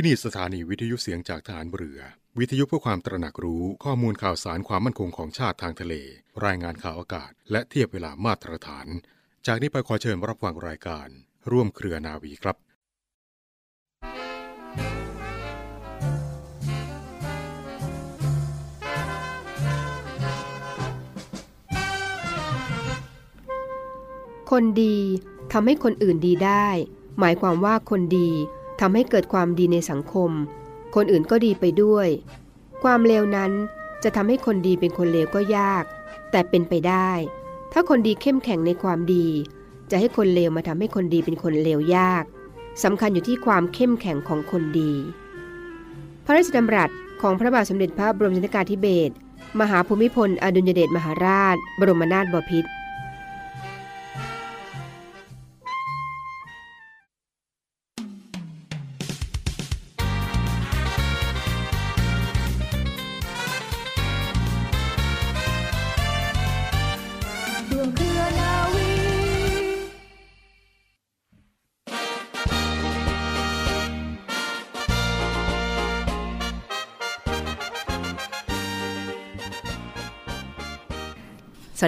ที่นี่สถานีวิทยุเสียงจากฐานเรือ วิทยุเพื่อความตระหนักรู้ข้อมูลข่าวสารความมั่นคงของชาติทางทะเล รายงานข่าวอากาศ และเทียบเวลามาตรฐาน จากนี้ไปขอเชิญรับฟังรายการ ร่วมเครือนาวีครับคนดีทำให้คนอื่นดีได้ หมายความว่าคนดี ทำให้เกิดความดีในสังคม คนอื่นก็ดีไปด้วย ความเลวนั้นจะทำให้คนดีเป็นคนเลวก็ยาก แต่เป็นไปได้ ถ้าคนดีเข้มแข็งในความดี จะให้คนเลวมาทำให้คนดีเป็นคนเลวยากสำคัญอยู่ที่ความเข้มแข็งของคนดี พระราชดำรัสของพระบาทสมเด็จพระบรมชนกาธิเบศรมหาภูมิพลอดุลยเดชมหาราช บรมนาถบพิตร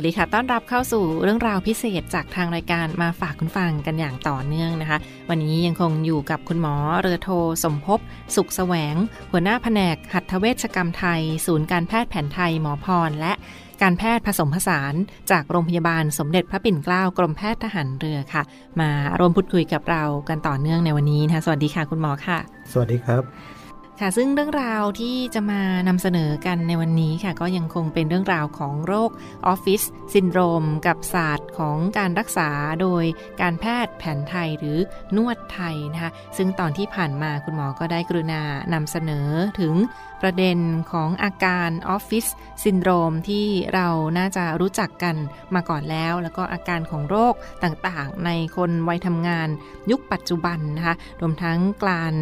วัสดีค่ะ ต้อนรับเข้าสู่เรื่องราวพิเศษจากทางรายการมาฝากคุณฟังกันอย่างต่อเนื่องนะคะ วันนี้ยังคงอยู่กับคุณหมอเรือโท สมภพสุขแสวง หัวหน้าแผนกหัตถเวชกรรมไทย ศูนย์การแพทย์แผนไทยหมอพรและการแพทย์ผสมผสาน จากโรงพยาบาลสมเด็จพระปิ่นเกล้ากรมแพทย์ทหารเรือค่ะ มารวมพูดคุยกับเรากันต่อเนื่องในวันนี้นะคะสวัสดีค่ะคุณหมอค่ะ สวัสดีครับ ค่ะซึ่งเรื่องราวที่จะมานำเสนอกันในวันนี้ค่ะ ก็ยังคงเป็นเรื่องราวของโรคออฟฟิศซินโดรม กับศาสตร์ของการรักษาโดยการแพทย์แผนไทยหรือนวดไทยนะคะซึ่งตอนที่ผ่านมาคุณหมอก็ได้กรุณานำเสนอถึง ประเด็นของอาการออฟฟิศซินโดรมที่เราน่าจะรู้จักกันมาก่อนแล้ว แล้วก็อาการของโรคต่างๆ ในคนวัยทำงานยุคปัจจุบันนะคะรวมทั้งการ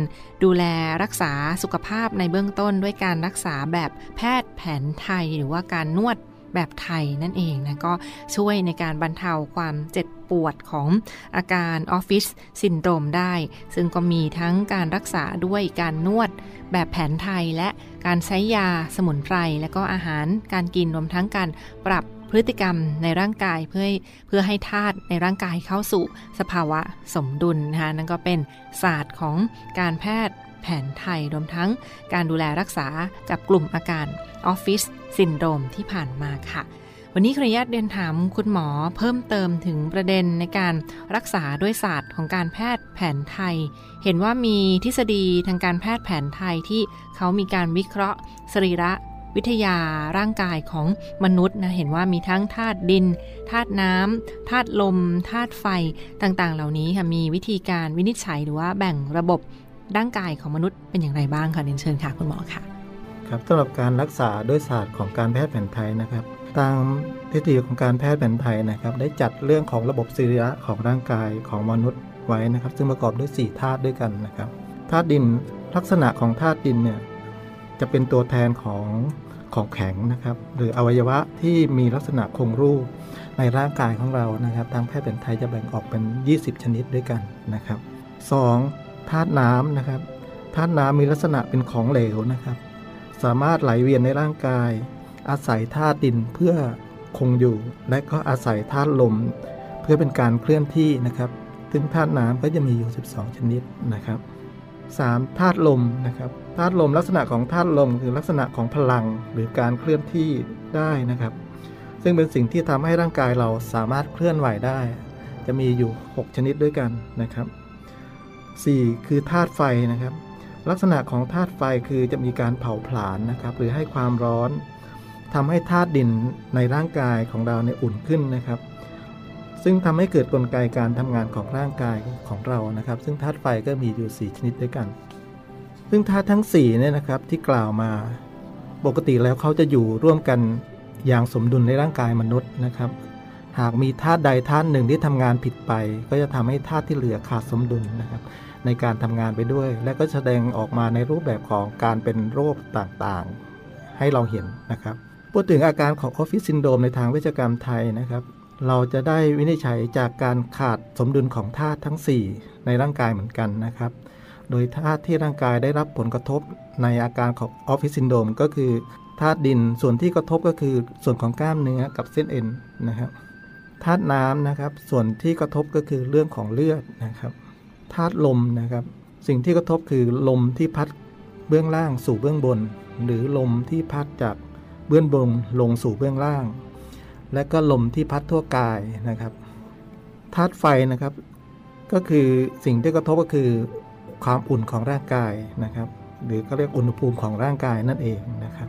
ดูแลรักษาสุขภาพในเบื้องต้นด้วยการรักษาแบบแพทย์แผนไทยหรือว่าการนวด แบบไทยนั่นเองนะ ก็ช่วยในการบรรเทาความเจ็บปวดของอาการออฟฟิศซินโดรมได้ ซึ่งก็มีทั้งการรักษาด้วยการนวดแบบแผนไทยและการใช้ยาสมุนไพร และก็อาหารการกินรวมทั้งการปรับพฤติกรรมในร่างกายเพื่อเพื่อให้ธาตุในร่างกายเข้าสู่สภาวะสมดุลนะคะนั่นก็เป็นศาสตร์ของการแพทย์แผนไทยรวมทั้งการดูแลรักษากับกลุ่มอาการออฟฟิศ ซินโดรมที่ผ่านมาค่ะ วันนี้ขออนุญาตเรียนถามคุณหมอเพิ่มเติมถึงประเด็นในการรักษาด้วยศาสตร์ของการแพทย์แผนไทย เห็นว่ามีทฤษฎีทางการแพทย์แผนไทยที่เขามีการวิเคราะห์สรีระวิทยาร่างกายของมนุษย์นะเห็นว่ามีทั้งธาตุดินธาตุน้ำธาตุลมธาตุไฟต่างๆ เหล่านี้ค่ะมีวิธีการวินิจฉัยหรือว่าแบ่งระบบร่างกายของมนุษย์เป็นอย่างไรบ้างคะเรียนเชิญค่ะคุณหมอค่ะ ครับสำหรับการรักษาด้วยศาสตร์ของการแพทย์แผนไทยนะครับ ตามทฤษฎีของการแพทย์แผนไทยนะครับ ได้จัดเรื่องของระบบสิริระของร่างกายของมนุษย์ไว้นะครับ ซึ่งประกอบด้วย4ธาตุด้วยกันนะครับธาตุดินลักษณะของธาตุดินเนี่ยจะเป็นตัวแทนของของแข็งนะครับ หรืออวัยวะที่มีลักษณะคงรูปในร่างกายของเรานะครับ ทางแพทย์แผนไทยจะแบ่งออกเป็น 20 ชนิดด้วยกันนะครับ 2. ธาตุน้ำนะครับธาตุน้ำมีลักษณะเป็นของเหลวนะครับ สามารถไหลเวียนในร่างกาย อาศัยธาตุดินเพื่อคงอยู่ และก็อาศัยธาตุลม เพื่อเป็นการเคลื่อนที่นะครับซึ่งธาตุน้ำก็จะมีอยู่ 12 ชนิดนะครับ 3. ธาตุลมนะครับธาตุลมลักษณะของธาตุลมคือลักษณะของพลังหรือการเคลื่อนที่ได้นะครับ ซึ่งเป็นสิ่งที่ทำให้ร่างกายเราสามารถเคลื่อนไหวได้ จะมีอยู่ 6 ชนิดด้วยกันนะครับ 4. คือธาตุไฟนะครับ ลักษณะของธาตุไฟคือจะมีการเผาผลาญนะครับ หรือให้ความร้อนทำให้ธาตุดินในร่างกายของเราเนี่ยอุ่นขึ้นนะครับ ซึ่งทำให้เกิดกลไกการทำงานของร่างกายของเรานะครับ ซึ่งธาตุไฟก็มีอยู่ 4 ชนิดด้วยกัน ซึ่งธาตุทั้ง4เนี่ยนะครับที่กล่าวมาปกติแล้วเขาจะอยู่ร่วมกันอย่างสมดุลในร่างกายมนุษย์นะครับ หากมีธาตุใดธาตุหนึ่งที่ทำงานผิดไป ก็จะทำให้ธาตุที่เหลือขาดสมดุลนะครับ ในการทำงานไปด้วย และก็แสดงออกมาในรูปแบบของการเป็นโรคต่างๆ ให้เราเห็นนะครับ พูดถึงอาการของออฟฟิศซินโดมในทางวิชกรรมไทยนะครับ เราจะได้วินิจฉัยจากการขาดสมดุลของธาตุทั้ง 4 ในร่างกายเหมือนกันนะครับ โดยธาตุที่ร่างกายได้รับผลกระทบในอาการของออฟฟิศซินโดมก็คือธาตุดินส่วนที่กระทบก็คือส่วนของกล้ามเนื้อกับเส้นเอ็นนะครับธาตุน้ำนะครับ ส่วนที่กระทบก็คือเรื่องของเลือดนะครับ ธาตุลมนะครับ สิ่งที่กระทบคือลมที่พัดเบื้องล่างสู่เบื้องบน หรือลมที่พัดจากเบื้องบนลงสู่เบื้องล่าง และก็ลมที่พัดทั่วกายนะครับธาตุไฟนะครับ ก็คือสิ่งที่กระทบก็คือความอุ่นของร่างกายนะครับ หรือก็เรียกอุณหภูมิของร่างกายนั่นเองนะครับ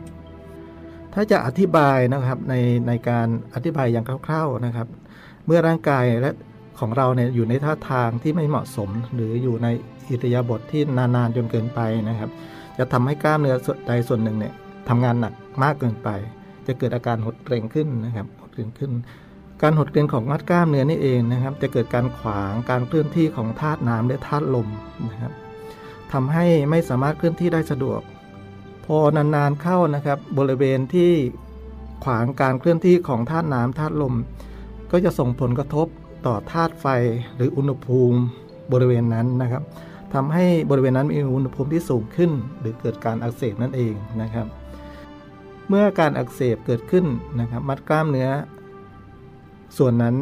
ถ้าจะอธิบายนะครับในในการอธิบายอย่างคร่าวๆนะครับ เมื่อร่างกายและ ของเราเนี่ยอยู่ในท่าทางที่ไม่เหมาะสม หรืออยู่ในอิริยาบถทที่นานๆจนเกินไปนะครับ จะทำให้กล้ามเนื้อส่วนใดส่วนหนึ่งเนี่ยทำงานหนักมากเกินไป จะเกิดอาการหดเกร็งขึ้นนะครับหดเกร็งขึ้น การหดเกร็งของมัดกล้ามเนื้อนี่เองนะครับ จะเกิดการขวางการเคลื่อนที่ของธาตุน้ำและธาตุลมนะครับทำให้ไม่สามารถเคลื่อนที่ได้สะดวก พอนานๆเข้านะครับ บริเวณที่ขวางการเคลื่อนที่ของธาตุน้ำธาตุลม ก็จะส่งผลกระทบ ต่อธาตุไฟหรืออุณหภูมิบริเวณนั้นนะครับทำให้บริเวณนั้นมีอุณหภูมิที่สูงขึ้น หรือเกิดการอักเสบนั่นเองนะครับ เมื่อการอักเสบเกิดขึ้นนะครับ มัดกล้ามเนื้อ ส่วนนั้น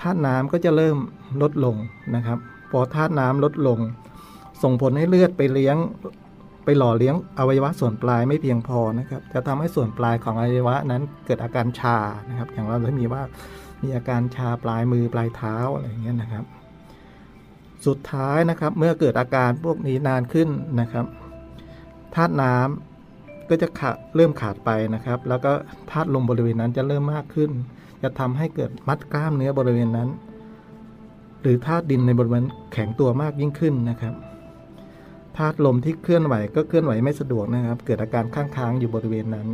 ธาตุน้ำก็จะเริ่มลดลงนะครับ พอธาตุน้ำลดลง ส่งผลให้เลือดไปเลี้ยงไปหล่อเลี้ยงอวัยวะส่วนปลายไม่เพียงพอนะครับ จะทำให้ส่วนปลายของอวัยวะนั้นเกิดอาการชานะครับ อย่างเราจะมีว่า มีอาการชาปลายมือปลายเท้าอะไรอย่างเงี้ยนะครับ สุดท้ายนะครับเมื่อเกิดอาการพวกนี้นานขึ้นนะครับธาตุน้ำก็จะขาดเริ่มขาดไปนะครับ แล้วก็ธาตุลมบริเวณนั้นจะเริ่มมากขึ้น จะทำให้เกิดมัดกล้ามเนื้อบริเวณนั้น หรือธาตุดินในบริเวณแข็งตัวมากยิ่งขึ้นนะครับธาตุลมที่เคลื่อนไหวก็เคลื่อนไหวไม่สะดวกนะครับ เกิดอาการข้างค้างอยู่บริเวณนั้น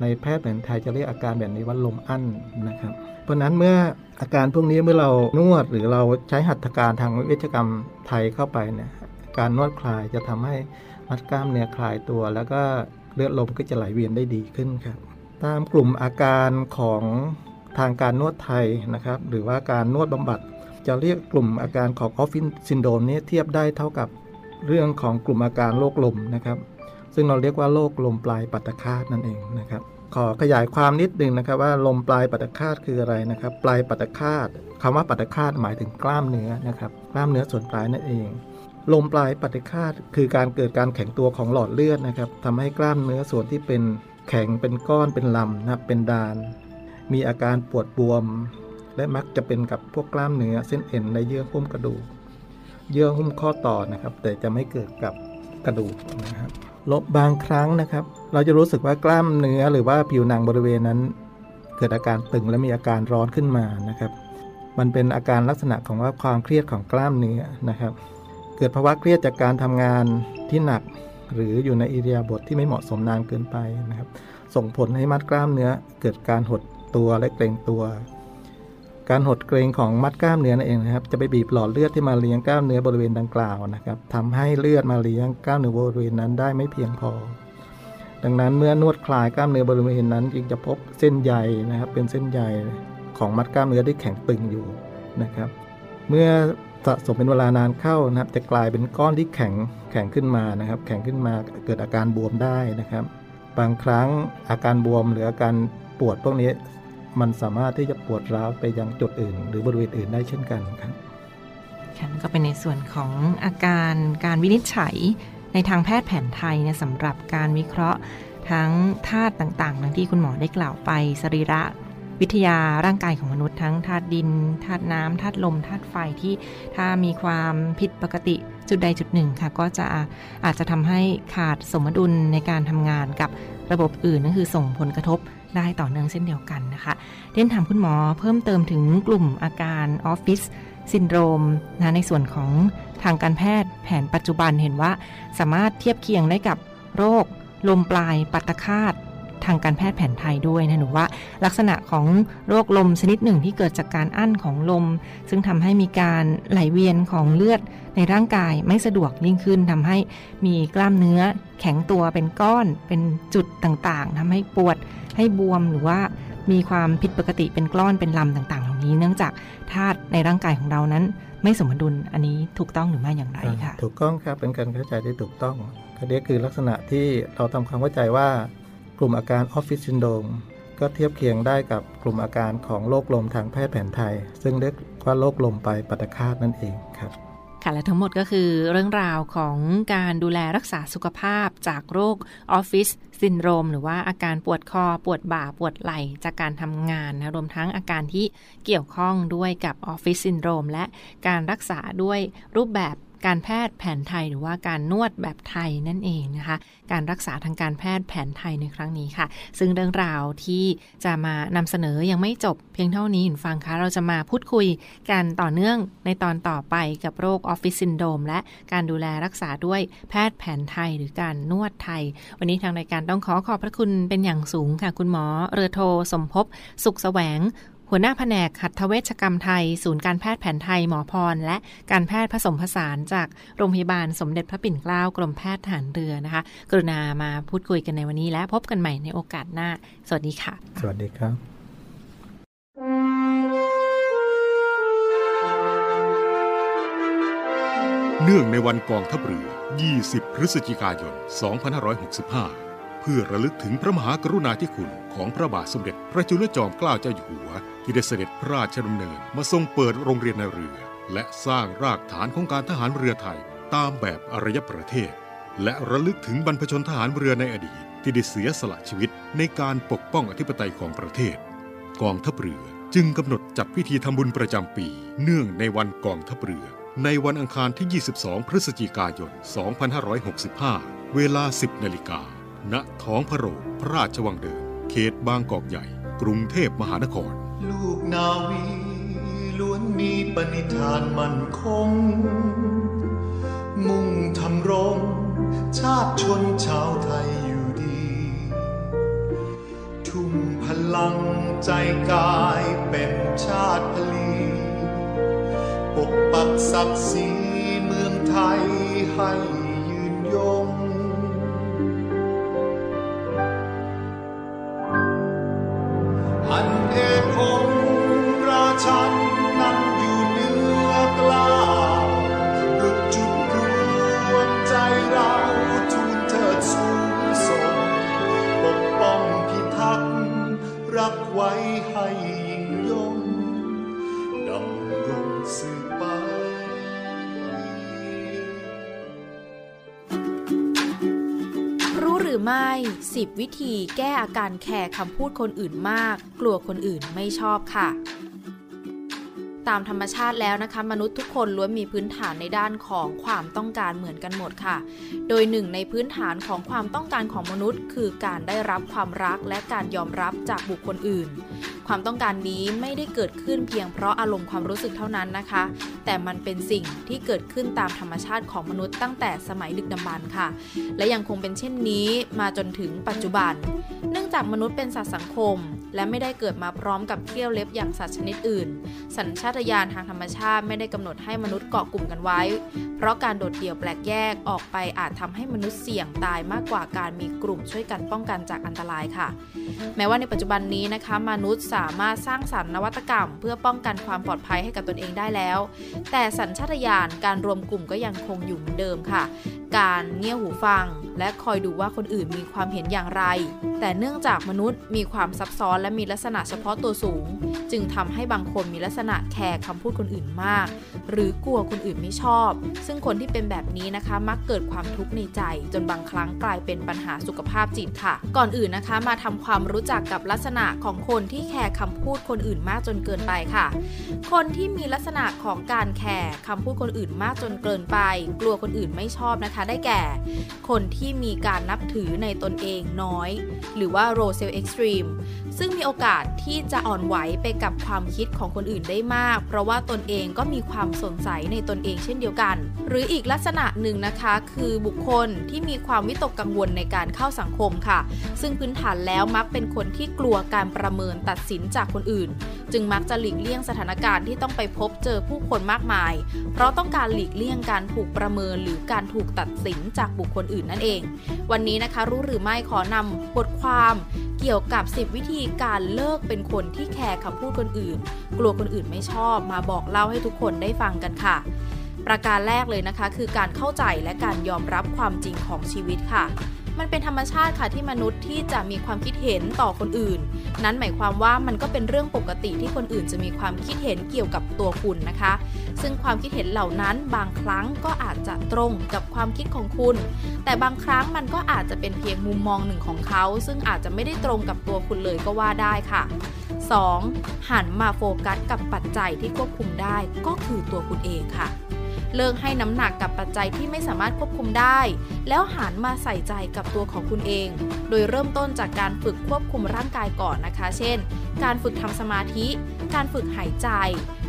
ในแพทย์แผนไทยจะเรียกอาการแบบนี้ว่าลมอั้นนะครับ เพราะนั้นเมื่ออาการพวกนี้เมื่อเรานวดหรือเราใช้หัตถการทางเวชกรรมไทยเข้าไปเนี่ยการนวดคลายจะทำให้มัดกล้ามเนื้อคลายตัว แล้วก็เลือดลมก็จะไหลเวียนได้ดีขึ้นครับ ตามกลุ่มอาการของทางการนวดไทยนะครับ หรือว่าการนวดบำบัด จะเรียกกลุ่มอาการของออฟฟิศซินโดมนี้เทียบได้เท่ากับเรื่องของกลุ่มอาการโรคลมนะครับ ซึ่งเราเรียกว่าโรคลมปลายปัตตคาตนั่นเองนะครับ ขอขยายความนิดนึงนะครับว่าลมปลายปัตตคาตคืออะไรนะครับ ปลายปัตตคาตคำว่าปัตตคาตหมายถึงกล้ามเนื้อนะครับ กล้ามเนื้อส่วนปลายนั่นเองลมปลายปัตตคาตคือการเกิดการแข็งตัวของหลอดเลือดนะครับทำให้กล้ามเนื้อส่วนที่เป็นแข็งเป็นก้อนเป็นลำนะครับเป็นดาน มีอาการปวดบวม และมักจะเป็นกับพวกกล้ามเนื้อเส้นเอ็นในเยื่อหุ้มกระดูก เยื่อหุ้มข้อต่อนะครับ แต่จะไม่เกิดกับกระดูกนะครับ บบางครั้งนะครับ เราจะรู้สึกว่ากล้ามเนื้อหรือว่าผิวหนังบริเวณนั้น เกิดอาการตึงและมีอาการร้อนขึ้นมานะครับ มันเป็นอาการลักษณะของว่าความเครียดของกล้ามเนื้อนะครับ เกิดภาวะเครียดจากการทำงานที่หนัก หรืออยู่ในอิริยาบถทที่ไม่เหมาะสมนานเกินไปนะครับ ส่งผลให้มัดกล้ามเนื้อ เกิดการหดตัวและเกร็งตัว การหดเกรงของมัดกล้ามเนื้อนั่นเองนะครับจะไปบีบหลอดเลือดที่มาเลี้ยงกล้ามเนื้อบริเวณดังกล่าวนะครับทำให้เลือดมาเลี้ยงกล้ามเนื้อบริเวณนั้นได้ไม่เพียงพอ ดังนั้นเมื่อนวดคลายกล้ามเนื้อบริเวณนั้นจึงจะพบเส้นใยนะครับ เป็นเส้นใยของมัดกล้ามเนื้อที่แข็งตึงอยู่นะครับ เมื่อสะสมเป็นเวลานานเข้านะครับ จะกลายเป็นก้อนที่แข็งแข็งขึ้นมานะครับ แข็งขึ้นมาเกิดอาการบวมได้นะครับ บางครั้งอาการบวมหรืออาการปวดพวกนี้ มันสามารถที่จะปวดร้าวไปยังจุดอื่น หรือบริเวณอื่นได้เช่นกันครับค่ะก็เป็นในส่วนของอาการการวินิจฉัยในทางแพทย์แผนไทยเนี่ยสำหรับการวิเคราะห์ทั้งธาตุต่างๆดังที่คุณหมอได้กล่าวไปสรีระ วิทยาร่างกายของมนุษย์ทั้งธาตุดินธาตุน้ำธาตุลมธาตุไฟที่ถ้ามีความผิดปกติจุดใดจุดหนึ่งค่ะ ก็จะอาจจะทำให้ขาดสมดุลในการทำงานกับระบบอื่นนั่นคือส่งผลกระทบได้ต่อเนื่องเช่นเดียวกันนะคะเรียนถามคุณหมอเพิ่มเติมถึงกลุ่มอาการออฟฟิศซินโดรมนะในส่วนของทางการแพทย์แผนปัจจุบันเห็นว่า สามารถเทียบเคียงได้กับโรค ลมปลายปัตตคาต ทางการแพทย์แผนไทยด้วยนะหนูว่า ลักษณะของโรคลมชนิดหนึ่งที่เกิดจากการอั้นของลม ซึ่งทำให้มีการไหลเวียนของเลือดในร่างกายไม่สะดวกยิ่งขึ้นทำให้มีกล้ามเนื้อแข็งตัวเป็นก้อนเป็นจุดต่างๆทำให้ปวดให้บวมหรือว่ามีความผิดปกติเป็นกล้อนเป็นลำต่างๆ เหล่านี้ เนื่องจากธาตุในร่างกายของเรานั้น ไม่สมดุลอันนี้ถูกต้องหรือไม่อย่างไรคะถูกต้องครับเป็นการเข้าใจที่ถูกต้องอันนี้คือลักษณะที่เราทำความเข้าใจว่า กลุ่มอาการออฟฟิศซินโดมก็เทียบเคียงได้กับกลุ่มอาการของโรคลมทางแพทย์แผนไทย ซึ่งเรียกว่าโรคลมปลายปัตคาตนั่นเองครับค่ะและทั้งหมดก็คือเรื่องราวของการดูแลรักษาสุขภาพจากโรคออฟฟิศซินโดรมหรือว่าอาการปวดคอปวดบ่าปวดไหล่จากการทำงานนะรวมทั้งอาการที่เกี่ยวข้องด้วยกับออฟฟิศซินโดรมและการรักษาด้วยรูปแบบ การแพทย์แผนไทยหรือว่าการนวดแบบไทยนั่นเองนะคะ การรักษาทางการแพทย์แผนไทยในครั้งนี้ค่ะ ซึ่งเรื่องราวที่จะมานำเสนอยังไม่จบเพียงเท่านี้คุณฟังคะเราจะมาพูดคุยกันต่อเนื่องในตอนต่อไปกับโรคออฟฟิศซินโดมและการดูแลรักษาด้วยแพทย์แผนไทยหรือการนวดไทย วันนี้ทางรายการต้องขอขอบพระคุณเป็นอย่างสูงค่ะ คุณหมอเรือโทสมภพสุขแสวง หัวหน้าแผนกหัตถเวชกรรมไทย ศูนย์การแพทย์แผนไทยหมอพร และการแพทย์ผสมผสานจากโรงพยาบาลสมเด็จพระปิ่นเกล้ากรมแพทย์ทหารเรือนะคะ กรุณามาพูดคุยกันในวันนี้และพบกันใหม่ในโอกาสหน้า สวัสดีค่ะ สวัสดีครับเนื่องในวันกองทัพเรือ 20 พฤศจิกายน 2565 เพื่อระลึกถึงพระมหากรุณาธิคุณของพระบาทสมเด็จพระจุลจอมเกล้าเจ้าอยู่หัว ที่ได้เสด็จพระราชดำเนินมาทรงเปิดโรงเรียนในเรือ และสร้างรากฐานของการทหารเรือไทยตามแบบอารยประเทศ และระลึกถึงบรรพชนทหารเรือในอดีต ที่ได้เสียสละชีวิตในการปกป้องอธิปไตยของประเทศ กองทัพเรือจึงกำหนดจัดพิธีทำบุญประจำปี เนื่องในวันกองทัพเรือ ในวันอังคารที่ 22 พฤศจิกายน 2565 เวลา 10 นาฬิกา ณ ท้องพระโรงพระราชวังเดิม เขตบางกอกใหญ่ กรุงเทพมหานคร นาวีล้วนมีปณิธานมั่นคง มุ่งทำรงชาติชนชาวไทยอยู่ดี ทุ่มพลังใจกายเป็นชาติพลี ปกปักศักดิ์ศรีเมืองไทยให้ยืนยง 10 วิธีแก้อาการแคร์คำพูดคนอื่นมาก กลัวคนอื่นไม่ชอบค่ะ ตามธรรมชาติแล้วนะคะ มนุษย์ทุกคนล้วนมีพื้นฐานในด้านของความต้องการเหมือนกันหมดค่ะ โดยหนึ่งในพื้นฐานของความต้องการของมนุษย์ คือการได้รับความรักและการยอมรับจากบุคคลอื่น ความต้องการนี้ไม่ได้เกิดขึ้นเพียงเพราะอารมณ์ความรู้สึกเท่านั้นนะคะ แต่มันเป็นสิ่งที่เกิดขึ้นตามธรรมชาติของมนุษย์ตั้งแต่สมัยดึกดำบรรพ์ค่ะ และยังคงเป็นเช่นนี้มาจนถึงปัจจุบัน เนื่องจากมนุษย์เป็นสัตว์สังคม และไม่ได้เกิดมาพร้อมกับเขี้ยวเล็บอย่างสัตว์ชนิดอื่น สัญชาตญาณทางธรรมชาติไม่ได้กำหนดให้มนุษย์เกาะกลุ่มกันไว้ เพราะการโดดเดี่ยวแปลกแยกออกไปอาจทำให้มนุษย์เสี่ยงตายมากกว่าการมีกลุ่มช่วยกันป้องกันจากอันตรายค่ะ แม้ว่าในปัจจุบันนี้นะคะ มนุษย์สามารถสร้างสรรค์นวัตกรรม เพื่อป้องกันความปลอดภัยให้กับตนเองได้แล้ว แต่สัญชาตญาณการรวมกลุ่มก็ยังคงอยู่เหมือนเดิมค่ะ การเงี่ยหูฟังและคอยดูว่าคนอื่นมีความเห็นอย่างไร แต่เนื่องจากมนุษย์มีความซับซ้อนและมีลักษณะเฉพาะตัวสูง จึงทำให้บางคนมีลักษณะแคร์คำพูดคนอื่นมาก หรือกลัวคนอื่นไม่ชอบ ซึ่งคนที่เป็นแบบนี้นะคะ มักเกิดความทุกข์ในใจ จนบางครั้งกลายเป็นปัญหาสุขภาพจิตค่ะ ก่อนอื่นนะคะ มาทำความรู้จักกับลักษณะของคนที่แคร์คำพูดคนอื่นมากจนเกินไปค่ะ คนที่มีลักษณะของการแคร์คำพูดคนอื่นมากจนเกินไป กลัวคนอื่นไม่ชอบนะคะ ได้แก่ คนที่ที่มีการนับถือในตนเองน้อย หรือว่า role self extreme ซึ่งมีโอกาสที่จะอ่อนไหวไปกับความคิดของคนอื่นได้มาก เพราะว่าตนเองก็มีความสงสัยในตนเองเช่นเดียวกัน หรืออีกลักษณะหนึ่งนะคะ คือบุคคลที่มีความวิตกกังวลในการเข้าสังคมค่ะ ซึ่งพื้นฐานแล้วมักเป็นคนที่กลัวการประเมินตัดสินจากคนอื่น จึงมักจะหลีกเลี่ยงสถานการณ์ที่ต้องไปพบเจอผู้คนมากมาย เพราะต้องการหลีกเลี่ยงการถูกประเมินหรือการถูกตัดสินจากบุคคลอื่นนั่นเองวันนี้นะคะรู้หรือไม่ขอนำบทความเกี่ยวกับ 10 วิธีการเลิกเป็นคนที่แคร์คำพูดคนอื่น กลัวคนอื่นไม่ชอบมาบอกเล่าให้ทุกคนได้ฟังกันค่ะ ประการแรกเลยนะคะ คือการเข้าใจและการยอมรับความจริงของชีวิตค่ะ มันเป็นธรรมชาติค่ะที่มนุษย์ที่จะมีความคิดเห็นต่อคนอื่น นั้นหมายความว่ามันก็เป็นเรื่องปกติที่คนอื่นจะมีความคิดเห็นเกี่ยวกับตัวคุณนะคะ ซึ่งความคิดเห็นเหล่านั้นบางครั้งก็อาจจะตรงกับความคิดของคุณ แต่บางครั้งมันก็อาจจะเป็นเพียงมุมมองหนึ่งของเขา ซึ่งอาจจะไม่ได้ตรงกับตัวคุณเลยก็ว่าได้ค่ะ 2. หันมาโฟกัสกับปัจจัยที่ควบคุมได้ก็คือตัวคุณเองค่ะ เลิกให้น้ำหนักกับปัจจัยที่ไม่สามารถควบคุมได้ แล้วหันมาใส่ใจกับตัวของคุณเอง โดยเริ่มต้นจากการฝึกควบคุมร่างกายก่อนนะคะ เช่น การฝึกทำสมาธิ การฝึกหายใจ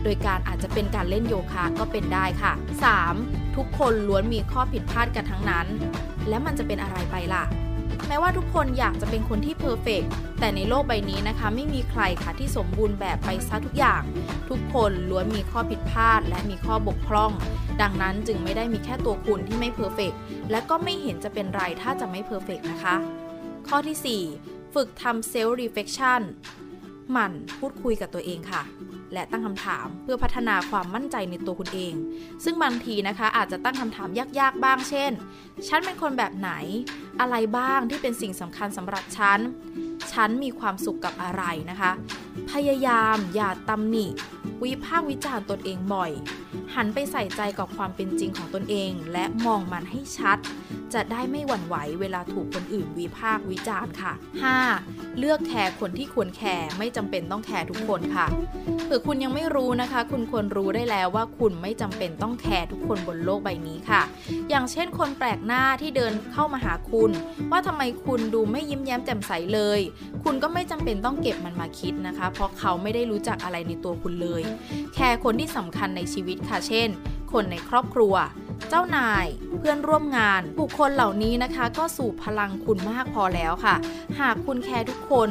โดยการอาจจะเป็นการเล่นโยคะก็เป็นได้ค่ะ 3. ทุกคนล้วนมีข้อผิดพลาดกันทั้งนั้น และมันจะเป็นอะไรไปล่ะ แม้ว่าทุกคนอยากจะเป็นคนที่ perfect แต่ในโลกใบนี้นะคะไม่มีใครค่ะที่สมบูรณ์แบบไปซะทุกอย่าง ทุกคนล้วนมีข้อผิดพลาด และมีข้อบกพร่อง ดังนั้นจึงไม่ได้มีแค่ตัวคุณที่ไม่ perfectและก็ไม่เห็นจะเป็นไรถ้าจะไม่ perfect นะคะ ข้อที่ 4 ฝึกทำ self-reflection หมั่นพูดคุยกับตัวเองค่ะ และตั้งคำถามเพื่อพัฒนาความมั่นใจในตัวคุณเอง ซึ่งบางทีนะคะอาจจะตั้งคำถามยากๆบ้างเช่น ฉันเป็นคนแบบไหน อะไรบ้างที่เป็นสิ่งสำคัญสำหรับฉัน ฉันมีความสุขกับอะไรนะคะ พยายามอย่าตำหนิ วิพากษ์วิจารณ์ตนเองบ่อย หันไปใส่ใจกับความเป็นจริงของตนเอง และมองมันให้ชัดจะได้ไม่หวั่นไหวเวลาถูกคนอื่นวิพากษ์วิจารณ์ค่ะ 5. เลือกแคร์คนที่ควรแคร์ไม่จำเป็นต้องแคร์ทุกคนค่ะเผื่อคุณยังไม่รู้นะคะ คุณควรรู้ได้แล้วว่าคุณไม่จำเป็นต้องแคร์ทุกคนบนโลกใบนี้ค่ะ อย่างเช่น คนแปลกหน้าที่เดินเข้ามาหาคุณ ว่าทำไมคุณดูไม่ยิ้มแย้มแจ่มใสเลย คุณก็ไม่จำเป็นต้องเก็บมันมาคิดนะคะ เพราะเขาไม่ได้รู้จักอะไรในตัวคุณเลย แคร์คนที่สำคัญในชีวิตค่ะ เช่น คนในครอบครัว เจ้านาย เพื่อนร่วมงาน บุคคลเหล่านี้นะคะ ก็สูบพลังคุณมากพอแล้วค่ะ หากคุณแคร์ทุกคน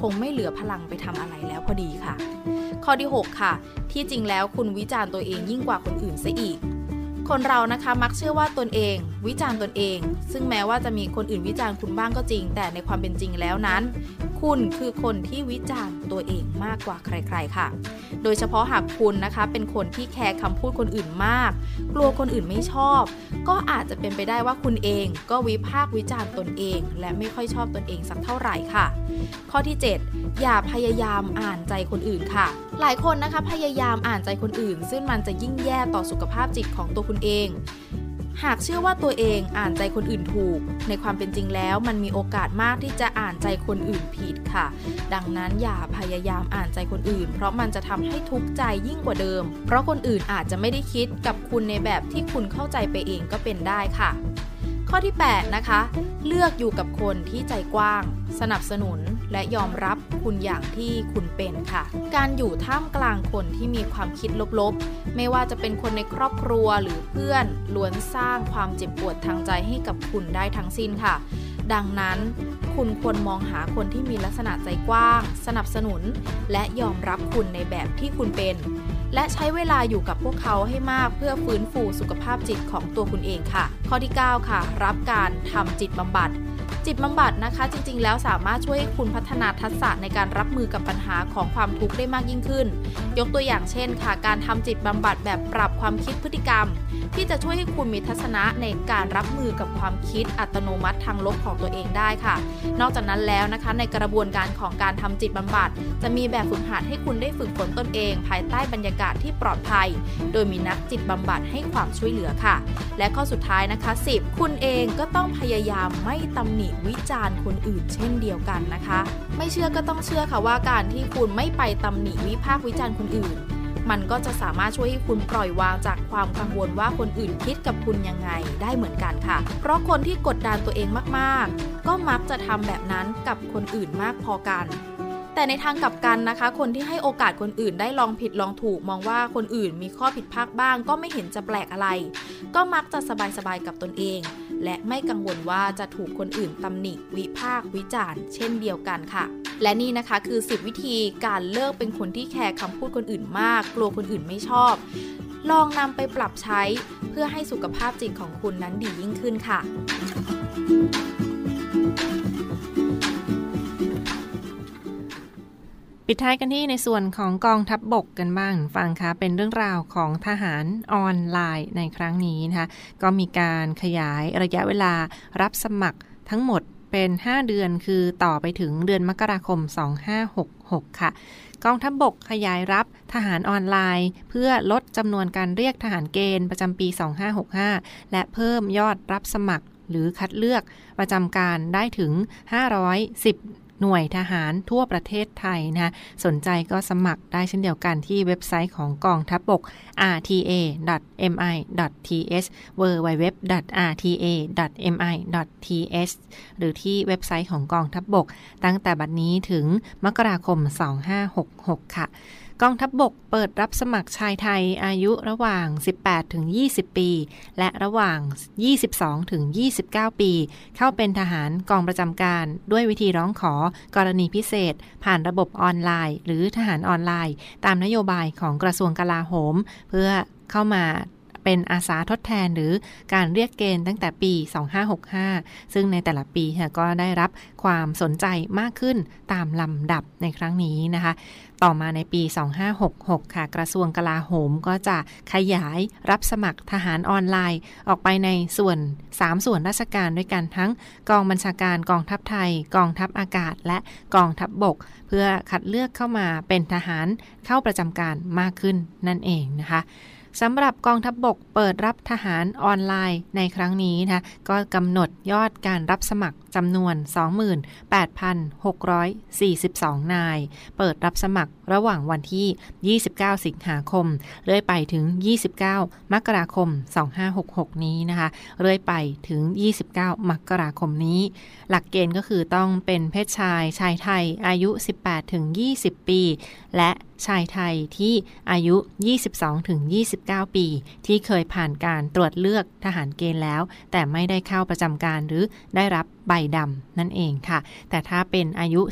คงไม่เหลือพลังไปทำอะไรแล้วพอดีค่ะ ข้อที่ 6 ค่ะ ที่จริงแล้วคุณวิจารณ์ตัวเองยิ่งกว่าคนอื่นซะอีก คนเรานะคะมักเชื่อว่าตนเอง วิจารณ์ตนเอง ซึ่งแม้ว่าจะมีคนอื่นวิจารณ์คุณบ้างก็จริง แต่ในความเป็นจริงแล้วนั้น คุณคือคนที่วิจารณ์ตัวเองมากกว่าใคร ๆ ค่ะ โดยเฉพาะหากคุณนะคะ เป็นคนที่แคร์คำพูดคนอื่นมาก กลัวคนอื่นไม่ชอบ ก็อาจจะเป็นไปได้ว่าคุณเองก็วิพากษ์วิจารณ์ตนเอง และไม่ค่อยชอบตนเองสักเท่าไหร่ค่ะ ข้อที่ 7 อย่าพยายามอ่านใจคนอื่นค่ะ หลายคนนะคะพยายามอ่านใจคนอื่น ซึ่งมันจะยิ่งแย่ต่อสุขภาพจิตของตัวคุณเอง หากเชื่อว่าตัวเองอ่านใจคนอื่นถูก ในความเป็นจริงแล้ว มันมีโอกาสมากที่จะอ่านใจคนอื่นผิดค่ะ ดังนั้นอย่าพยายามอ่านใจคนอื่น เพราะมันจะทำให้ทุกข์ใจยิ่งกว่าเดิม เพราะคนอื่นอาจจะไม่ได้คิดกับคุณในแบบที่คุณเข้าใจไปเองก็เป็นได้ค่ะ ข้อที่ 8 นะคะ เลือกอยู่กับคนที่ใจกว้าง สนับสนุนและยอมรับคุณอย่างที่คุณเป็นค่ะ การอยู่ท่ามกลางคนที่มีความคิดลบๆ ไม่ว่าจะเป็นคนในครอบครัวหรือเพื่อนล้วนสร้างความเจ็บปวดทางใจให้กับคุณได้ทั้งสิ้นค่ะ ดังนั้นคุณควรมองหาคนที่มีลักษณะใจกว้าง สนับสนุน และยอมรับคุณในแบบที่คุณเป็น และใช้เวลาอยู่กับพวกเขาให้มากเพื่อฟื้นฟูสุขภาพจิตของตัวคุณเองค่ะ ข้อที่ 9 ค่ะ รับการทำจิตบำบัด จิตบำบัดนะคะ จริง ๆ แล้วสามารถช่วยให้คุณพัฒนาทักษะในการรับมือกับปัญหาของความทุกข์ได้มากยิ่งขึ้น ยกตัวอย่างเช่นค่ะ การทำจิตบำบัดแบบปรับความคิดพฤติกรรม ที่จะช่วยให้คุณมีทัศนะในการรับมือกับความคิดอัตโนมัติทางลบของตัวเองได้ค่ะ นอกจากนั้นแล้วนะคะ ในกระบวนการของการทำจิตบำบัด จะมีแบบฝึกหัดให้คุณได้ฝึกฝนตนเอง ภายใต้บรรยากาศที่ปลอดภัย โดยมีนักจิตบำบัดให้ความช่วยเหลือค่ะ และข้อสุดท้ายนะคะ 10 คุณเองก็ต้องพยายามไม่ตำหนิวิจารณ์คนอื่นเช่นเดียวกันนะคะ ไม่เชื่อก็ต้องเชื่อค่ะว่าการที่คุณไม่ไปตำหนิวิพากษ์วิจารณ์คนอื่น มันก็จะสามารถช่วยให้คุณปล่อยวางจากความกังวลว่าคนอื่นคิดกับคุณยังไงได้เหมือนกันค่ะ เพราะคนที่กดดันตัวเองมากๆ ก็มักจะทำแบบนั้นกับคนอื่นมากพอกัน แต่ในทางกลับกันนะคะ คนที่ให้โอกาสคนอื่นได้ลองผิดลองถูก มองว่าคนอื่นมีข้อผิดพลาดบ้าง ก็ไม่เห็นจะแปลกอะไร ก็มักจะสบายๆกับตนเอง และไม่กังวลว่าจะถูกคนอื่นตำหนิวิพากษ์วิจารณ์ เช่นเดียวกันค่ะ และนี่นะคะคือ 10 วิธีการเลิกเป็นคนที่แคร์คำพูดคนอื่นมาก กลัวคนอื่นไม่ชอบ ลองนำไปปรับใช้เพื่อให้สุขภาพจิตของคุณนั้นดียิ่งขึ้นค่ะ ปิดท้ายกันที่ในส่วนของกองทัพบบกกันบ้างฟังคะเป็นเรื่องราวของทหารออนไลน์ในครั้งนี้นะคะก็มีการขยายระยะเวลารับสมัครทั้งหมดเป็น 5 เดือนคือต่อไปถึงเดือนมกราคม 2566 ค่ะ กองทัพบบกขยายรับทหารออนไลน์ เพื่อลดจำนวนการเรียกทหารเกณฑ์ประจำปี 2565 และเพิ่มยอดรับสมัครหรือคัดเลือกประจำการได้ถึง 510 หน่วยทหารทั่วประเทศไทยนะสนใจก็สมัครได้เช่นเดียวกันที่เว็บไซต์ของกองทัพบบก rta.mi.th www.rta.mi.th หรือที่เว็บไซต์ของกองทัพบบก ตั้งแต่บัดนี้ถึงมกราคม 2566 ค่ะ กองทัพบบกเปิดรับสมัครชายไทยอายุระหว่าง 18 ถึง 20 ปี และระหว่าง 22 ถึง 29 ปี เข้าเป็นทหารกองประจำการ ด้วยวิธีร้องขอกรณีพิเศษ ผ่านระบบออนไลน์ หรือทหารออนไลน์ ตามนโยบายของกระทรวงกลาโหม เพื่อเข้ามา เป็นอาสาทดแทนหรือการเรียกเกณฑ์ตั้งแต่ปี 2565 ซึ่งในแต่ละปีก็ได้รับความสนใจมากขึ้นตามลำดับในครั้งนี้นะคะ ต่อมาในปี 2566 ค่ะ กระทรวงกลาโหมก็จะขยายรับสมัครทหารออนไลน์ ออกไปในส่วน 3 ส่วนราชการด้วยกันทั้งกองบัญชาการกองทัพไทย กองทัพอากาศ และกองทัพบบก เพื่อคัดเลือกเข้ามาเป็นทหารเข้าประจำการมากขึ้นนั่นเองนะคะ สำหรับกองทัพบบกเปิดรับทหารออนไลน์ในครั้งนี้นะก็กำหนดยอดการรับสมัครจำนวน 28,642 นาย เปิดรับสมัครระหว่างวันที่ 29 สิงหาคม เรื่อยไปถึง 29 มกราคม 2566 นี้นะคะ เรื่อยไปถึง 29 มกราคมนี้ หลักเกณฑ์ก็คือต้องเป็นเพศชายชายไทยอายุ 18 ถึง 20 ปี และชายไทยที่อายุ 22-29 ปี ที่เคยผ่านการตรวจเลือกทหารเกณฑ์แล้ว แต่ไม่ได้เข้าประจำการหรือได้รับใบดำนั่นเองค่ะ แต่ถ้าเป็นอายุ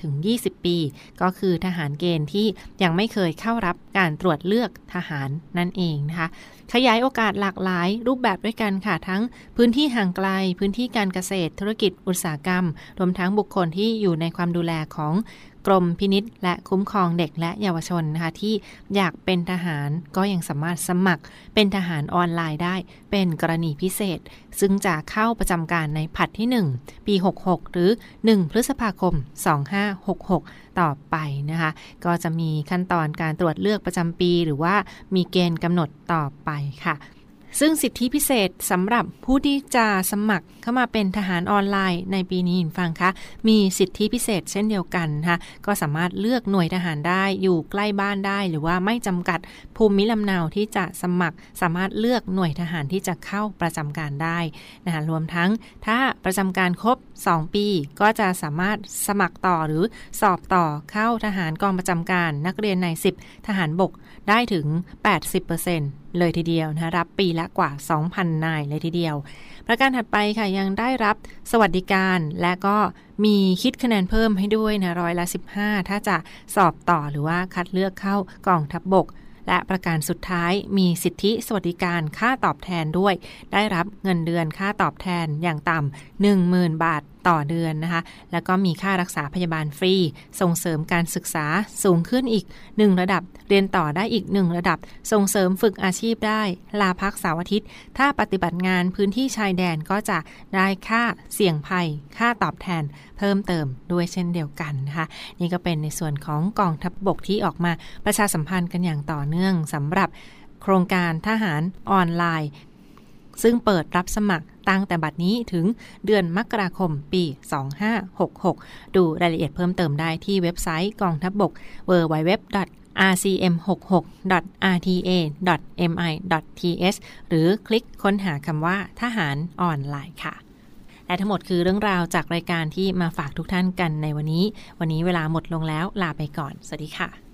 18-20 ปี ก็คือทหารเกณฑ์ที่ยังไม่เคยเข้ารับการตรวจเลือกทหารนั่นเองนะคะ ขยายโอกาสหลากหลายรูปแบบด้วยกันค่ะ ทั้งพื้นที่ห่างไกล พื้นที่การเกษตร ธุรกิจอุตสาหกรรม รวมทั้งบุคคลที่อยู่ในความดูแลของกรมพินิษและคุ้มครองเด็กและเยาวชนนะคะที่อยากเป็นทหารก็ยังสามารถสมัครเป็นทหารออนไลน์ได้ เป็นกรณีพิเศษ ซึ่งจะเข้าประจำการในผัดที่ 1 ปี 66 หรือ 1 พฤษภาคม 2566 ต่อไปนะคะ ก็จะมีขั้นตอนการตรวจเลือกประจำปี หรือว่ามีเกณฑ์กำหนดต่อไปค่ะ ซึ่งสิทธิพิเศษสำหรับผู้ที่จะสมัครเข้ามาเป็นทหารออนไลน์ในปีนี้ฟังคะมีสิทธิพิเศษเช่นเดียวกันนะคะก็สามารถเลือกหน่วยทหารได้อยู่ใกล้บ้านได้ หรือว่าไม่จำกัดภูมิลำเนาที่จะสมัคร สามารถเลือกหน่วยทหารที่จะเข้าประจำการได้นะคะรวมทั้งถ้าประจำการครบ 2 ปี ก็จะสามารถสมัครต่อหรือสอบต่อเข้าทหารกองประจำการนักเรียนใน 10 ทหารบกได้ถึง 80%เลยทีเดียวนะรับปีละกว่า 2,000 นายเลยทีเดียว ประการถัดไปค่ะยังได้รับสวัสดิการและก็มีคิดคะแนนเพิ่มให้ด้วยนะร้อยละ 15 ถ้าจะสอบต่อหรือว่าคัดเลือกเข้ากองทัพบบก และประการสุดท้ายมีสิทธิสวัสดิการค่าตอบแทนด้วย ได้รับเงินเดือนค่าตอบแทนอย่างต่ำ10,000 บาท ต่อเดือนนะคะ แล้วก็มีค่ารักษาพยาบาลฟรี ส่งเสริมการศึกษาสูงขึ้นอีก 1 ระดับ เรียนต่อได้อีก 1 ระดับ ส่งเสริมฝึกอาชีพได้ ลาพักเสาร์อาทิตย์ ถ้าปฏิบัติงานพื้นที่ชายแดนก็จะได้ค่าเสี่ยงภัย ค่าตอบแทน เพิ่มเติมด้วยเช่นเดียวกันนะคะ นี่ก็เป็นในส่วนของกองทัพบบกที่ออกมาประชาสัมพันธ์กันอย่างต่อเนื่องสำหรับโครงการทหารออนไลน์ ซึ่งเปิดรับสมัครตั้งแต่บัดนี้ถึงเดือนมกราคมปี 2566 ดูรายละเอียดเพิ่มเติมได้ที่เว็บไซต์กองทัพบบก www rcm66.rta.mi.th หรือคลิกค้นหาคำว่าทหารออนไลน์ค่ะ และทั้งหมดคือเรื่องราวจากรายการที่มาฝากทุกท่านกันในวันนี้ วันนี้เวลาหมดลงแล้วลาไปก่อน สวัสดีค่ะ